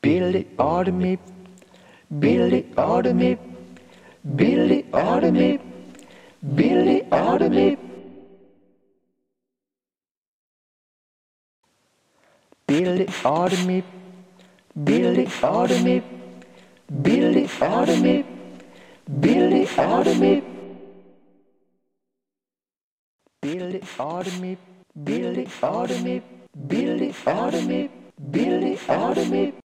Billy Automate, Billy Automate, Billy Automate, Billy Automate. Billy Automate, Billy Automate, Billy Automate, Billy Automate. Billy Automate, Billy Automate, Billy Automate, Billy Automate.